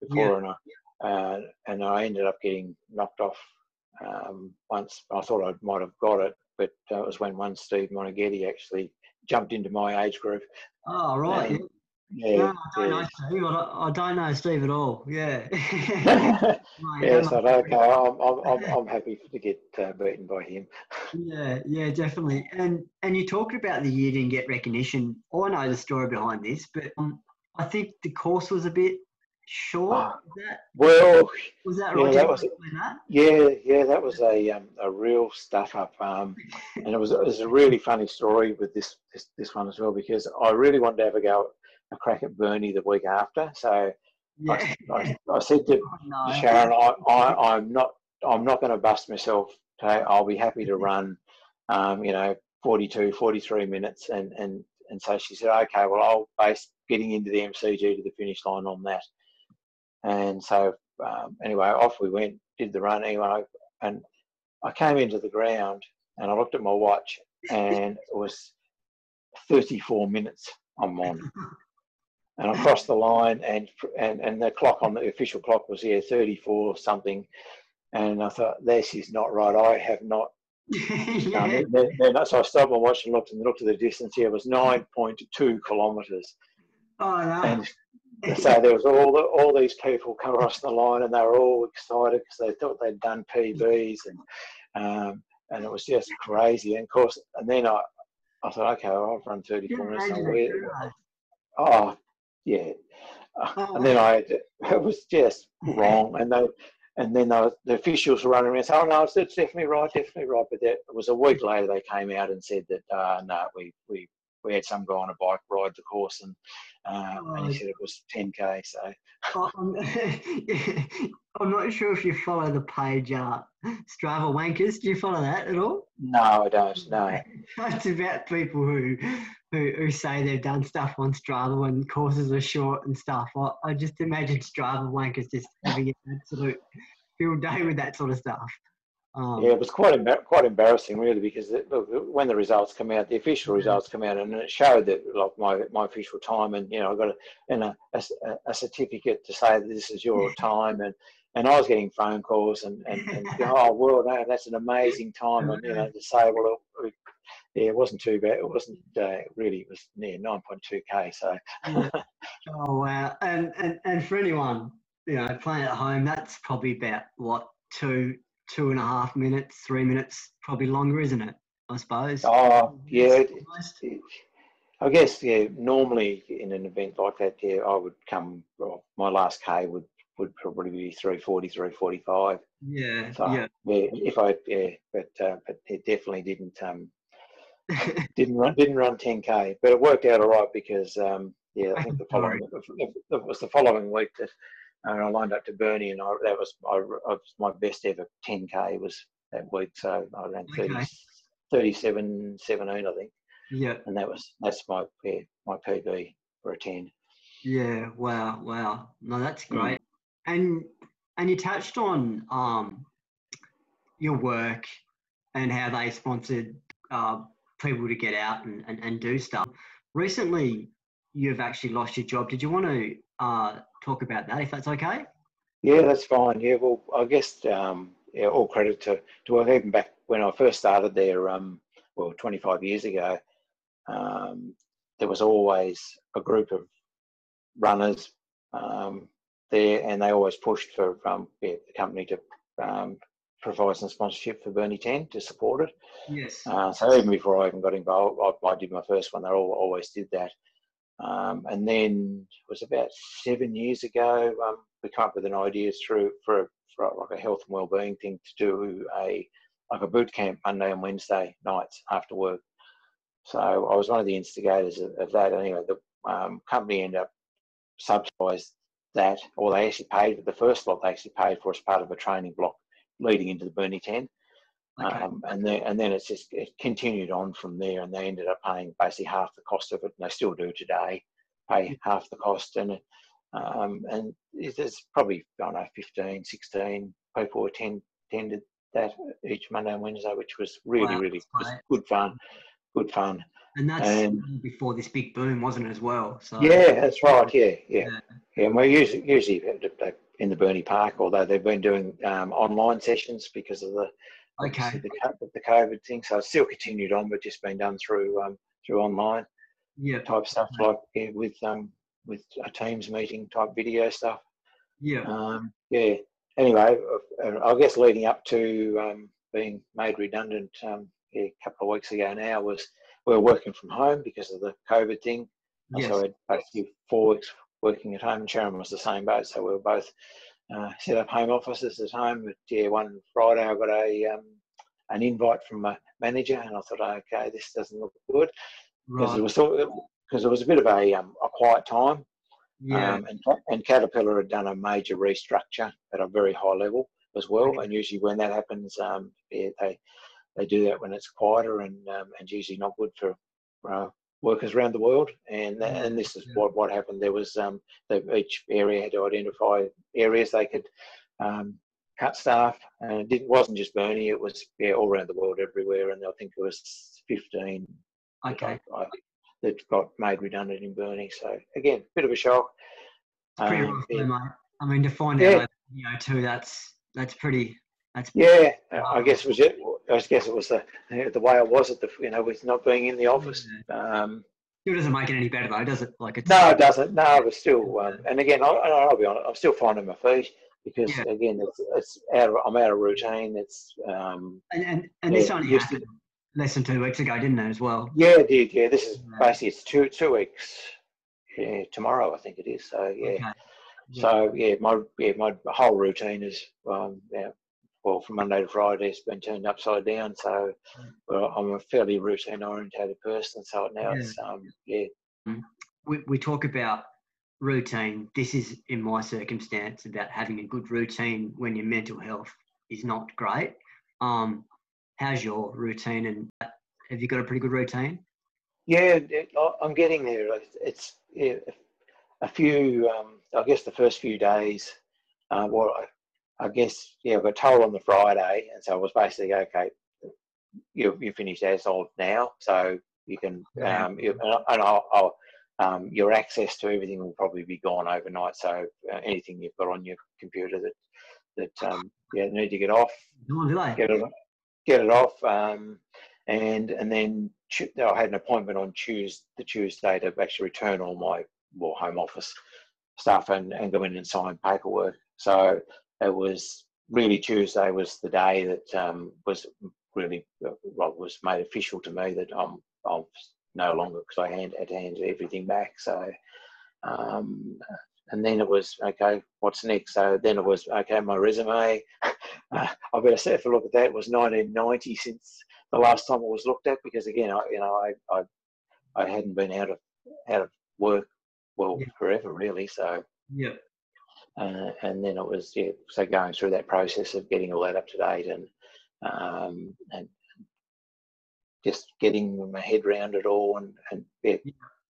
before, yeah. and I uh, and I ended up getting knocked off um, once. I thought I might have got it, but uh, it was when one Steve Moneghetti actually jumped into my age group. Oh right. Um, yeah, no, I don't yeah. know Steve. I don't, I don't, know Steve at all. Yeah. yeah, so okay, I'm, I'm, I'm happy to get uh, beaten by him. yeah, yeah, definitely. And and you talked about the year didn't get recognition. I know the story behind this, but um, I think the course was a bit short. Uh, that, well, was that right? Yeah, that was, that? yeah, yeah, that was a um, a real stuff up, um, and it was it was a really funny story with this, this this one as well because I really wanted to have a go a crack at Burnie the week after. So yeah. I, I, I, said to no. Sharon, I, I, am not I'm not going to bust myself. Okay? I'll be happy to run, um, you know, 42, 43 minutes. And, and, and so she said, okay, well, I'll base getting into the MCG to the finish line on that. And so um, anyway, off we went, did the run anyway. And I came into the ground and I looked at my watch and it was 34 minutes I'm on. and I crossed the line, and and and the clock on the official clock was here 34 something, and I thought this is not right. I have not. yeah. um, so I stopped my watch and looked and looked at the distance. Here it was 9.2 kilometres. Oh no. And so there was all the, all these people come across the line, and they were all excited because they thought they'd done PBs, and um, and it was just crazy. And of course, and then I I thought, okay, I've run 34 minutes. Oh, yeah. Oh, and then I, it was just wrong. And they, and then the, the officials were running around saying, "Oh no, it's, it's, definitely right, definitely right." But that it was a week later they came out and said that uh, no, we we we had some guy on a bike ride the course and uh, oh, and he said it was 10k. So oh, I'm, I'm, not sure if you follow the page uh, Strava Wankers. Do you follow that at all? No, I don't. No. it's about people who, who who say they've done stuff on Strava when courses are short and stuff. I, I just imagine Strava Wankers just having an absolute field day with that sort of stuff. Um, yeah, it was quite embar- quite embarrassing, really, because it, when the results come out, the official results come out, and it showed that like my, my official time, and you know, I got a, and a, a, a certificate to say that this is your time, and and I was getting phone calls and and, and oh well, no, that's an amazing time, and you know, to say well, it, yeah, it wasn't too bad. It wasn't uh, really. It was near nine point two k. So. oh wow! And and and for anyone you know playing at home, that's probably about what two two and a half minutes, three minutes, probably longer, isn't it? I suppose. Oh, yeah. I guess, yeah, normally in an event like that, yeah, I would come, well, my last K would, would probably be 340, 345. Yeah, so, yeah. yeah. If I, yeah, but, uh, but it definitely didn't, um, didn't run, didn't run 10K, but it worked out all right because, um, yeah, I think the following, it was the following week that and I lined up to Burnie, and I, that was, I, was my best ever 10k was that week. So I ran 30, okay. 37, 17, I think. Yeah. And that was that's my yeah, my PB for a 10. Yeah. Wow. Wow. No, that's mm. great. Mm. And and you touched on um your work and how they sponsored uh, people to get out and, and, and do stuff. Recently, you've actually lost your job. Did you want to uh, talk about that, if that's okay. Yeah, that's fine. Yeah, well, I guess um, yeah, all credit to to even back when I first started there, um, well, 25 years ago. Um, there was always a group of runners um, there, and they always pushed for um, yeah, the company to um, provide some sponsorship for Burnie 10 to support it. Yes. Uh, so even before I even got involved, I, I did my first one. They all always did that. Um, and then it was about seven years ago, um, we came up with an idea through for, for like a health and well-being thing to do a like a boot camp Monday and Wednesday nights after work. So I was one of the instigators of, of that. Anyway, the um, company ended up subsidised that, or they actually paid for the first lot. They actually paid for as part of a training block leading into the Burnie Ten. Okay. Um, and then and then it's just it continued on from there, and they ended up paying basically half the cost of it, and they still do today, pay half the cost, and um, and there's probably I don't know 15, 16 people attend, attended that each Monday and Wednesday, which was really wow, really good fun, good fun. And that's and, before this big boom, wasn't it, as well? So yeah, that's right. Yeah, yeah, yeah. yeah and we're usually usually in the Burnie Park, although they've been doing um, online sessions because of the okay the, the COVID thing. So it's still continued on, but just been done through um, through online yeah type stuff okay. like yeah, with um with a Teams meeting type video stuff. Yeah. Um, yeah. Anyway, uh, I guess leading up to um, being made redundant um, yeah, a couple of weeks ago now was we were working from home because of the COVID thing. Yes. So I had basically four weeks working at home, and Sharon was the same boat. So we were both uh, set up home offices at home. But yeah, one Friday I got a um, an invite from a manager, and I thought, okay, this doesn't look good because right. it was because it was a bit of a um, a quiet time. Yeah. Um, and, and Caterpillar had done a major restructure at a very high level as well. Okay. And usually when that happens, um, yeah, they they do that when it's quieter and um, and usually not good for uh, workers around the world. And and this is what what happened. There was um, each area had to identify areas they could um, cut staff, and it didn't, wasn't just Burnie. It was yeah all around the world, everywhere. And I think it was fifteen. Okay. I, I, that got made redundant in Burnie. So again, bit of a shock. Pretty um, rough, yeah. I mean, to find yeah. out, you know, too, that's that's pretty. That's yeah. I guess it was it. I guess it was the the way it was at the you know with not being in the office. Yeah. Um, it doesn't make it any better though, does it? Like it's no, it doesn't. No, but still. Um, and again, I, will be honest. I'm still finding my feet because yeah. again, it's, it's out of I'm out of routine. It's um, and and, and this only happened to, less than two weeks ago, didn't it? As well. Yeah, it did. Yeah, this is basically it's two two weeks. Yeah, tomorrow I think it is. So yeah. Okay. Yeah. So yeah, my yeah my whole routine is um, yeah, well, from Monday to Friday, it's been turned upside down. So well, I'm a fairly routine orientated person. So now yeah. it's, um, yeah. Mm. We, we talk about routine. This is, in my circumstance, about having a good routine when your mental health is not great. Um, how's your routine and have you got a pretty good routine? Yeah, I'm getting there. It's yeah, a few, um, I guess the first few days, uh, well, I guess, yeah, I got told on the Friday, and so I was basically okay. You you finished as of now, so you can um, you, and I'll, I'll um, your access to everything will probably be gone overnight. So uh, anything you've got on your computer that that um, yeah need to get off, get it get it off, um, and and then I had an appointment on Tuesday, the Tuesday to actually return all my well, home office stuff and, and go in and sign paperwork. So it was really Tuesday was the day that um, was really uh, well, was made official to me that I'm I'm no longer because I hand, had handed everything back. So um, and then it was okay. What's next? So then it was okay. My resume. Uh, I better say if I look at that, it was 1990 since the last time it was looked at because again, I you know I I, I hadn't been out of out of work well yeah. forever really. So yeah. Uh, and then it was yeah, so going through that process of getting all that up to date and um, and just getting my head around it all and and yeah,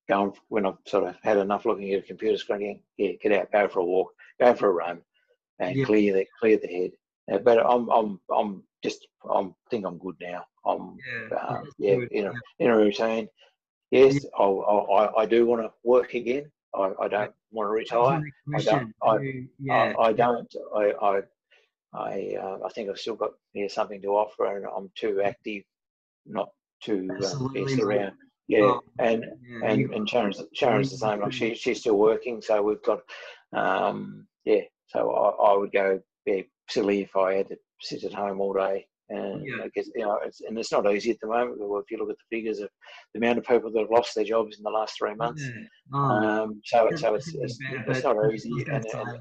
going when I've sort of had enough looking at a computer screen, yeah, get out, go for a walk, go for a run, and yeah. clear the clear the head. Uh, but I'm I'm I'm just I'm think I'm good now. I'm yeah, uh, yeah in a in a routine. Yes, I, I I do want to work again. I, I don't want to retire. I don't. I, yeah. I, I, don't. I I I, uh, I think I've still got something to offer, and I'm too active, not too mess around. Yeah, oh, and yeah, and and Sharon's Sharon's the same. Like she she's still working, so we've got um yeah. So I, I would go yeah, silly if I had to sit at home all day and yeah. I guess you know, it's, and it's not easy at the moment. Well, if you look at the figures of the amount of people that have lost their jobs in the last three months, yeah. oh, um, so so it's it's, it's not easy. And, and,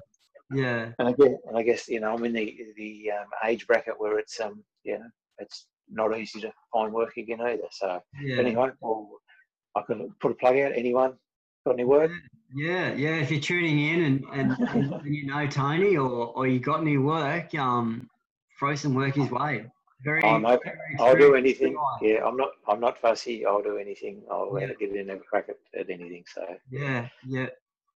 yeah, and I guess and I guess you know I'm in the the um, age bracket where it's um yeah it's not easy to find work again either. So yeah. anyway, well, I can put a plug out. Anyone got any work? Yeah, yeah. If you're tuning in and, and, and you know Tony or, or you got any work, um, throw some work his way. Very, I'm open. I'll do anything. Yeah, I'm not. I'm not fussy. I'll do anything. I'll yeah. get in and crack at, at anything. So yeah, yeah.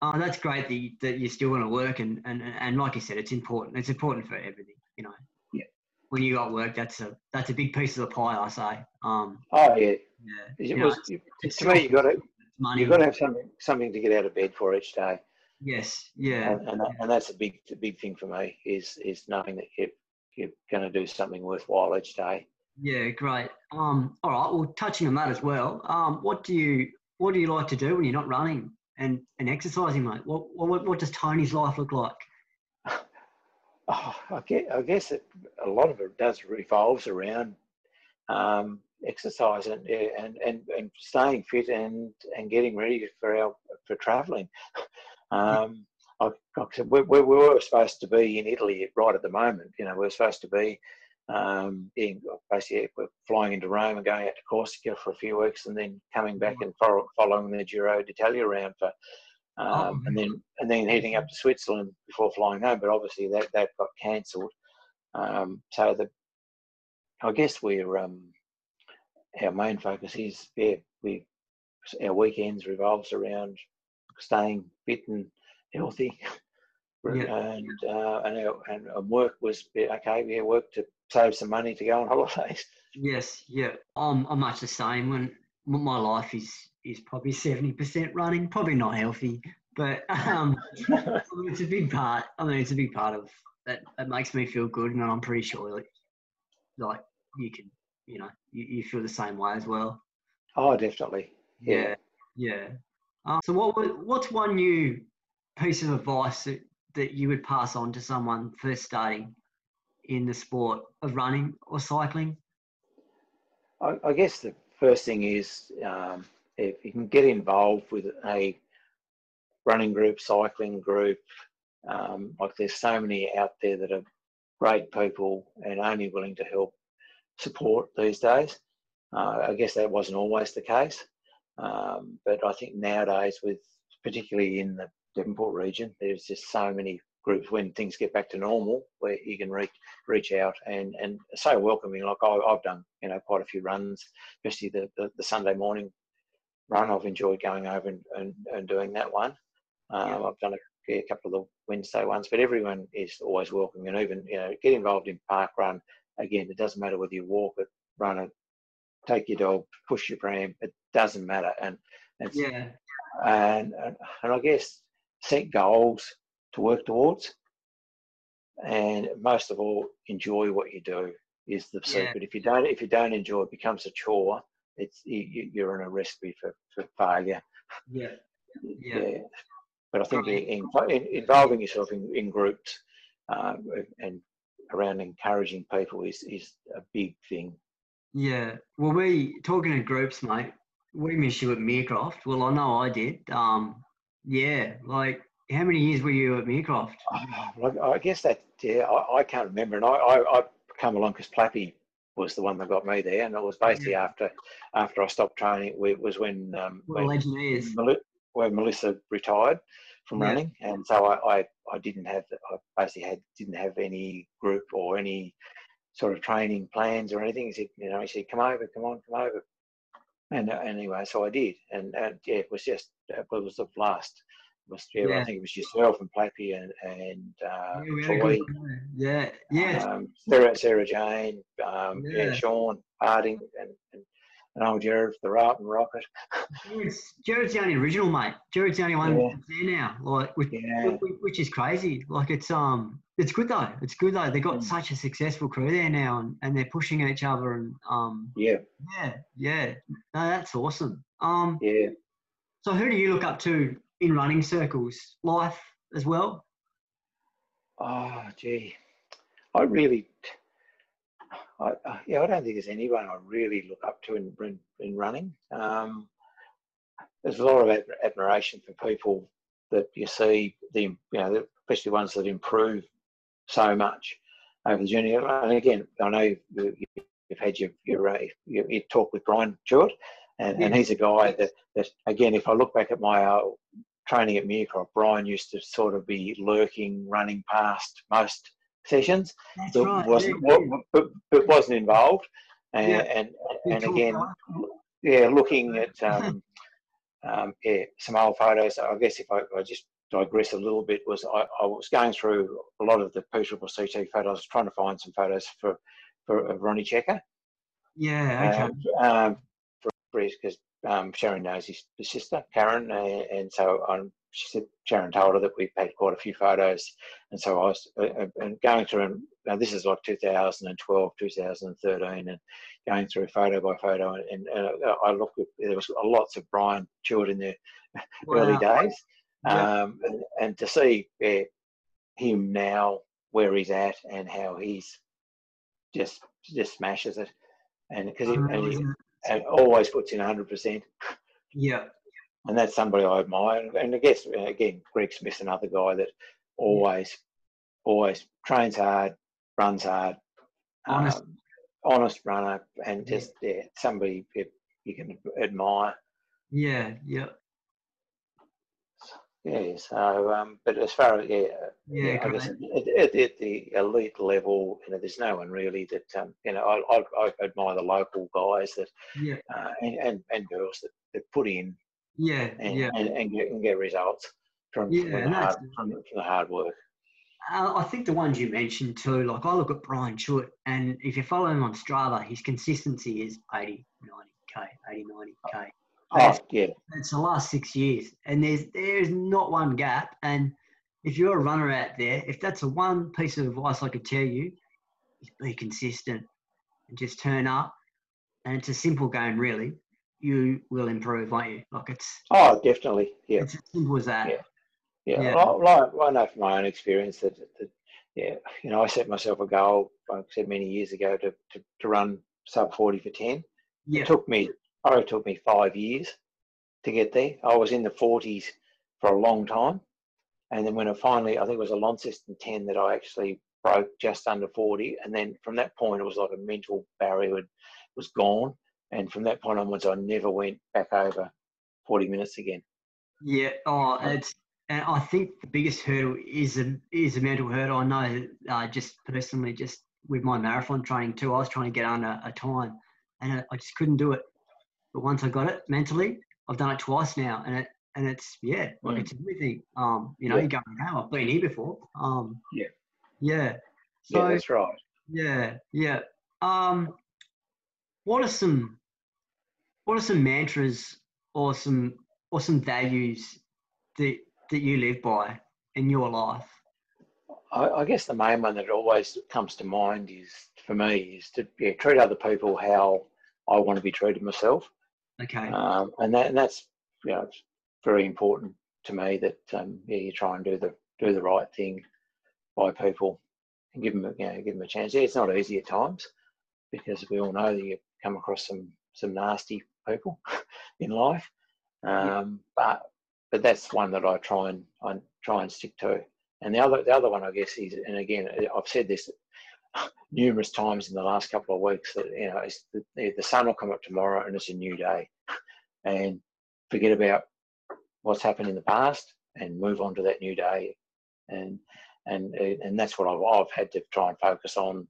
Oh, that's great that you, that you still want to work and, and and like you said, it's important. It's important for everything. You know. Yeah. When you got work, that's a that's a big piece of the pie. I say. Um. Oh yeah. Yeah. It was, know, to me, you got to you got to have something something to get out of bed for each day. Yes. Yeah. And, and, and that's a big a big thing for me is is knowing that you you're going to do something worthwhile each day. Yeah, great. Um, all right. Well, touching on that as well. Um, what do you what do you like to do when you're not running and, and exercising, mate? What, what what does Tony's life look like? Oh, I guess, I guess it, a lot of it does revolves around um, exercise and, and and and staying fit and and getting ready for our for travelling. Um, I, we, we, were supposed to be in Italy right at the moment. You know, we were supposed to be um, being basically we're flying into Rome and going out to Corsica for a few weeks, and then coming back and follow, following the Giro d'Italia around for, um, oh, and then and then heading up to Switzerland before flying home. But obviously that that got cancelled. Um, so the, I guess we're um, our main focus is yeah we our weekends revolves around staying fit and healthy. Yeah. And uh, and, and work was okay. We had work to save some money to go on holidays. Yes, yeah. I'm I'm much the same. When my life is is probably seventy percent running, probably not healthy, but um, it's a big part. I mean, it's a big part of that. It makes me feel good, and I'm pretty sure like, like you can, you know, you, you feel the same way as well. Oh, definitely. Yeah, yeah. yeah. Um, so what what's one new piece of advice that, that you would pass on to someone first starting in the sport of running or cycling? I, I guess the first thing is um, if you can get involved with a running group, cycling group, um, like there's so many out there that are great people and only willing to help support these days. Uh, I guess that wasn't always the case, um, but I think nowadays, with particularly in the Devonport region. There's just so many groups when things get back to normal where you can reach reach out and and so welcoming. Like I, have done you know quite a few runs, especially the, the, the, Sunday morning run. I've enjoyed going over and, and, and doing that one. Um, yeah. I've done a, a, couple of the Wednesday ones, but everyone is always welcoming. And even you know get involved in park run. Again, it doesn't matter whether you walk it, run it, take your dog, push your pram. It doesn't matter. And and yeah. And, and and I guess set goals to work towards, and most of all, enjoy what you do is the secret. Yeah. If you don't, if you don't enjoy, it becomes a chore. It's you, are in a recipe for, for failure. Yeah. yeah. yeah. But I think in, in, involving yourself in, in groups uh, and around encouraging people is is a big thing. Yeah. Well, we talking in groups, mate. We miss you at Meercroft. Well, I know I did. Um, yeah, like how many years were you at Meercroft? Oh, I guess that yeah, I, I can't remember, and I, I, I come along because Plappy was the one that got me there, and it was basically yeah. after after I stopped training. It was when um, well, when, when Melissa retired from yeah. running, and so I, I, I didn't have I basically had didn't have any group or any sort of training plans or anything. He said, you know, he said, come over, come on, come over. And uh, anyway, so I did, and, and yeah, it was just it was the last. Was, yeah, yeah. I think it was yourself and Plappy and and uh, yeah, Troy, yeah, yeah, um, Sarah, Sarah Jane, um, yeah. yeah. Sean Harding, and, and and old Jared the Rap and Rocket. yes, Jared's the only original mate. Jared's the only one yeah. there now, like which, yeah. which is crazy. Like it's um it's good though. It's good though. They got mm. such a successful crew there now, and, and they're pushing each other and um. Yeah. Yeah, yeah. No, that's awesome. Um. Yeah. So who do you look up to in running circles? Life as well. Oh, gee, I really, I, yeah, I don't think there's anyone I really look up to in in, in running. Um, there's a lot of admiration for people that you see the you know especially ones that improve so much over the journey. And again, I know you've, had your, your, uh, your, your talk with Brian Jewett, and, yeah. and he's a guy that, that, again, if I look back at my uh, training at Muircrop, Brian used to sort of be lurking, running past most sessions, That's but right. wasn't yeah, but, but wasn't involved. And Yeah. and, and again, yeah, looking at um, um, yeah some old photos. I guess if I, I just digress a little bit, was I, I was going through a lot of the P Triple CT photos, trying to find some photos for for of Ronnie Checker. Yeah, okay. Um, um, for because um, Sharon knows his, his sister Karen, and, and so um, she said Sharon told her that we've had quite a few photos, and so I was uh, uh, and going through and now this is like 2012, 2013, and going through photo by photo, and, and uh, I looked there was lots of Brian Stewart in the early days, Yeah. um, and, and to see uh, him now where he's at and how he's just just smashes it, and because he, and, he, and always puts in 100 percent. Yeah, and that's somebody I admire. And I guess again, Greg Smith's another guy that always, always trains hard, runs hard, Honest. um, honest runner, and just yeah, somebody you you can admire. yeah, yeah, Yeah. So, um, but as far as yeah, yeah. I guess at, at, at the elite level, you know, there's no one really that um, you know. I, I, I admire the local guys that Yeah, uh, and, and and girls that, that put in yeah, and, yeah. and, and, get, and get results from, Yeah, from, the hard, that's- from, from the hard work. Uh, I think the ones you mentioned too, like I look at Brian Chute, and if you follow him on Strava, his consistency is 80, 90k, 80, 90k. But Oh, yeah, it's the last six years, and there's there's not one gap. And if you're a runner out there, if that's a one piece of advice I could tell you, be consistent and just turn up. And it's a simple game, really. You will improve, won't you? Like it's oh, definitely, yeah, it's as simple as that. Yeah. yeah. Yeah. I, like, I know from my own experience that, that, yeah, you know, I set myself a goal, like I said many years ago, to, to, to run sub 40 for 10. Yeah. It took me, probably took me five years to get there. I was in the 40s for a long time. And then when I finally, I think it was a Launceston 10 that I actually broke just under 40. And then from that point, it was like a mental barrier was gone. And from that point onwards, I never went back over 40 minutes again. Yeah. Oh, it's and I think the biggest hurdle is a is a mental hurdle. I know uh, just personally, just with my marathon training too, I was trying to get under a time, and I, just couldn't do it. But once I got it mentally, I've done it twice now, and it and it's yeah, like Mm. it's everything. Um, you know, Yeah. you go, "Wow, I've been here before." Um, Yeah. Yeah. So yeah, that's right. yeah, yeah. Um, what are some what are some mantras or some or some values that that you live by in your life? I, I guess the main one that always comes to mind is for me is to yeah, treat other people how I want to be treated myself, Okay. um, and that and that's you know it's very important to me that um, yeah you try and do the do the right thing by people and give them a, you know give them a chance. Yeah, it's not easy at times because we all know that you come across some some nasty people in life, Yeah. um, but but that's one that I try and I try and stick to. And the other, the other one, I guess, is, and again, I've said this numerous times in the last couple of weeks that you know, it's the, the sun will come up tomorrow and it's a new day, and forget about what's happened in the past and move on to that new day, and and and that's what I've, I've had to try and focus on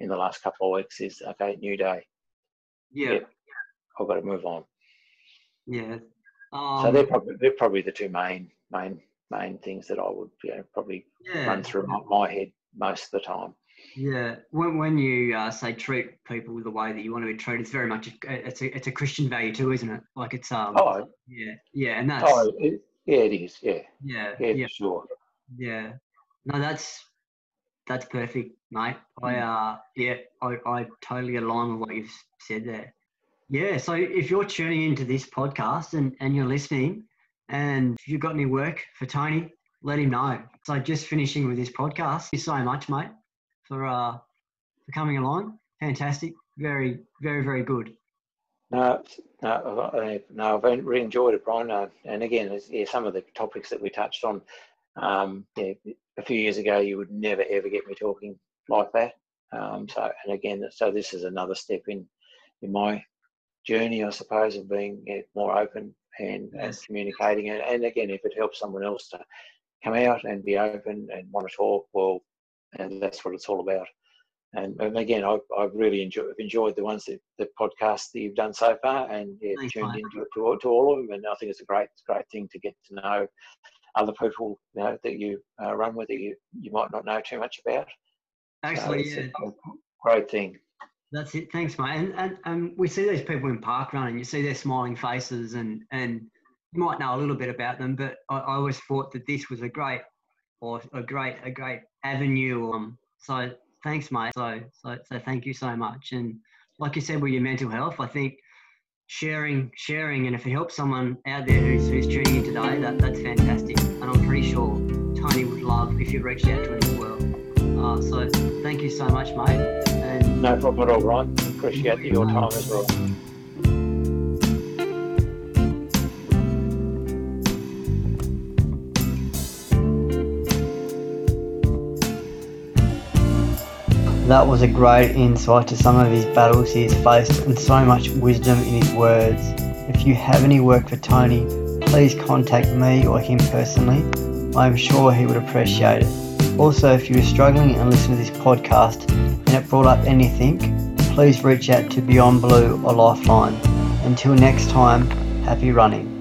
in the last couple of weeks is okay, new day, yeah. yeah. I've got to move on. Yeah. so Um, they're probably they're probably the two main main main things that I would you know, probably yeah. run through my, my head most of the time. Yeah, when when you uh, say treat people the way that you want to be treated, it's very much a, it's a it's a Christian value too, isn't it? Like it's um Oh, yeah yeah, and that's oh, it, yeah, it is. Yeah, yeah yeah, yeah for sure. yeah. No, that's that's perfect, mate. I Mm. uh yeah, I I totally align with what you've said there. Yeah, so if you're tuning into this podcast and and you're listening, and you've got any work for Tony, let him know. So just finishing with this podcast. Thank you so much, mate, for uh for coming along. Fantastic. Very, very, very good. No, no, no, I've really enjoyed it, Brian. Uh, and again, yeah, some of the topics that we touched on. Um, yeah, a few years ago, you would never ever get me talking like that. Um, so, and again, so this is another step in in my journey, I suppose, of being more open and, yes. and communicating. And, and again, if it helps someone else to come out and be open and want to talk, well, and that's what it's all about. And, and again, I've, I've really enjoyed, enjoyed the ones that the podcasts that you've done so far, and yeah, tuned into to, to all of them. And I think it's a great, great thing to get to know other people you know, that you uh, run with that you, you might not know too much about. Actually, so yeah. great thing. That's it. Thanks, mate. And, and and we see these people in park running. You see their smiling faces, and and you might know a little bit about them. But I, I always thought that this was a great, or a great, a great avenue. Um. So thanks, mate. So so so thank you so much. And like you said, with your mental health, I think sharing sharing, and if it helps someone out there who's who's tuning in today, that that's fantastic. And I'm pretty sure Tony would love if you reached out to him as well. Uh, so thank you so much, mate. No problem at all, Ryan. Appreciate your time as well. That was a great insight to some of his battles he has faced and so much wisdom in his words. If you have any work for Tony, please contact me or him personally. I am sure he would appreciate it. Also, if you are struggling and listen to this podcast and it brought up anything, please reach out to Beyond Blue or Lifeline. Until next time, happy running.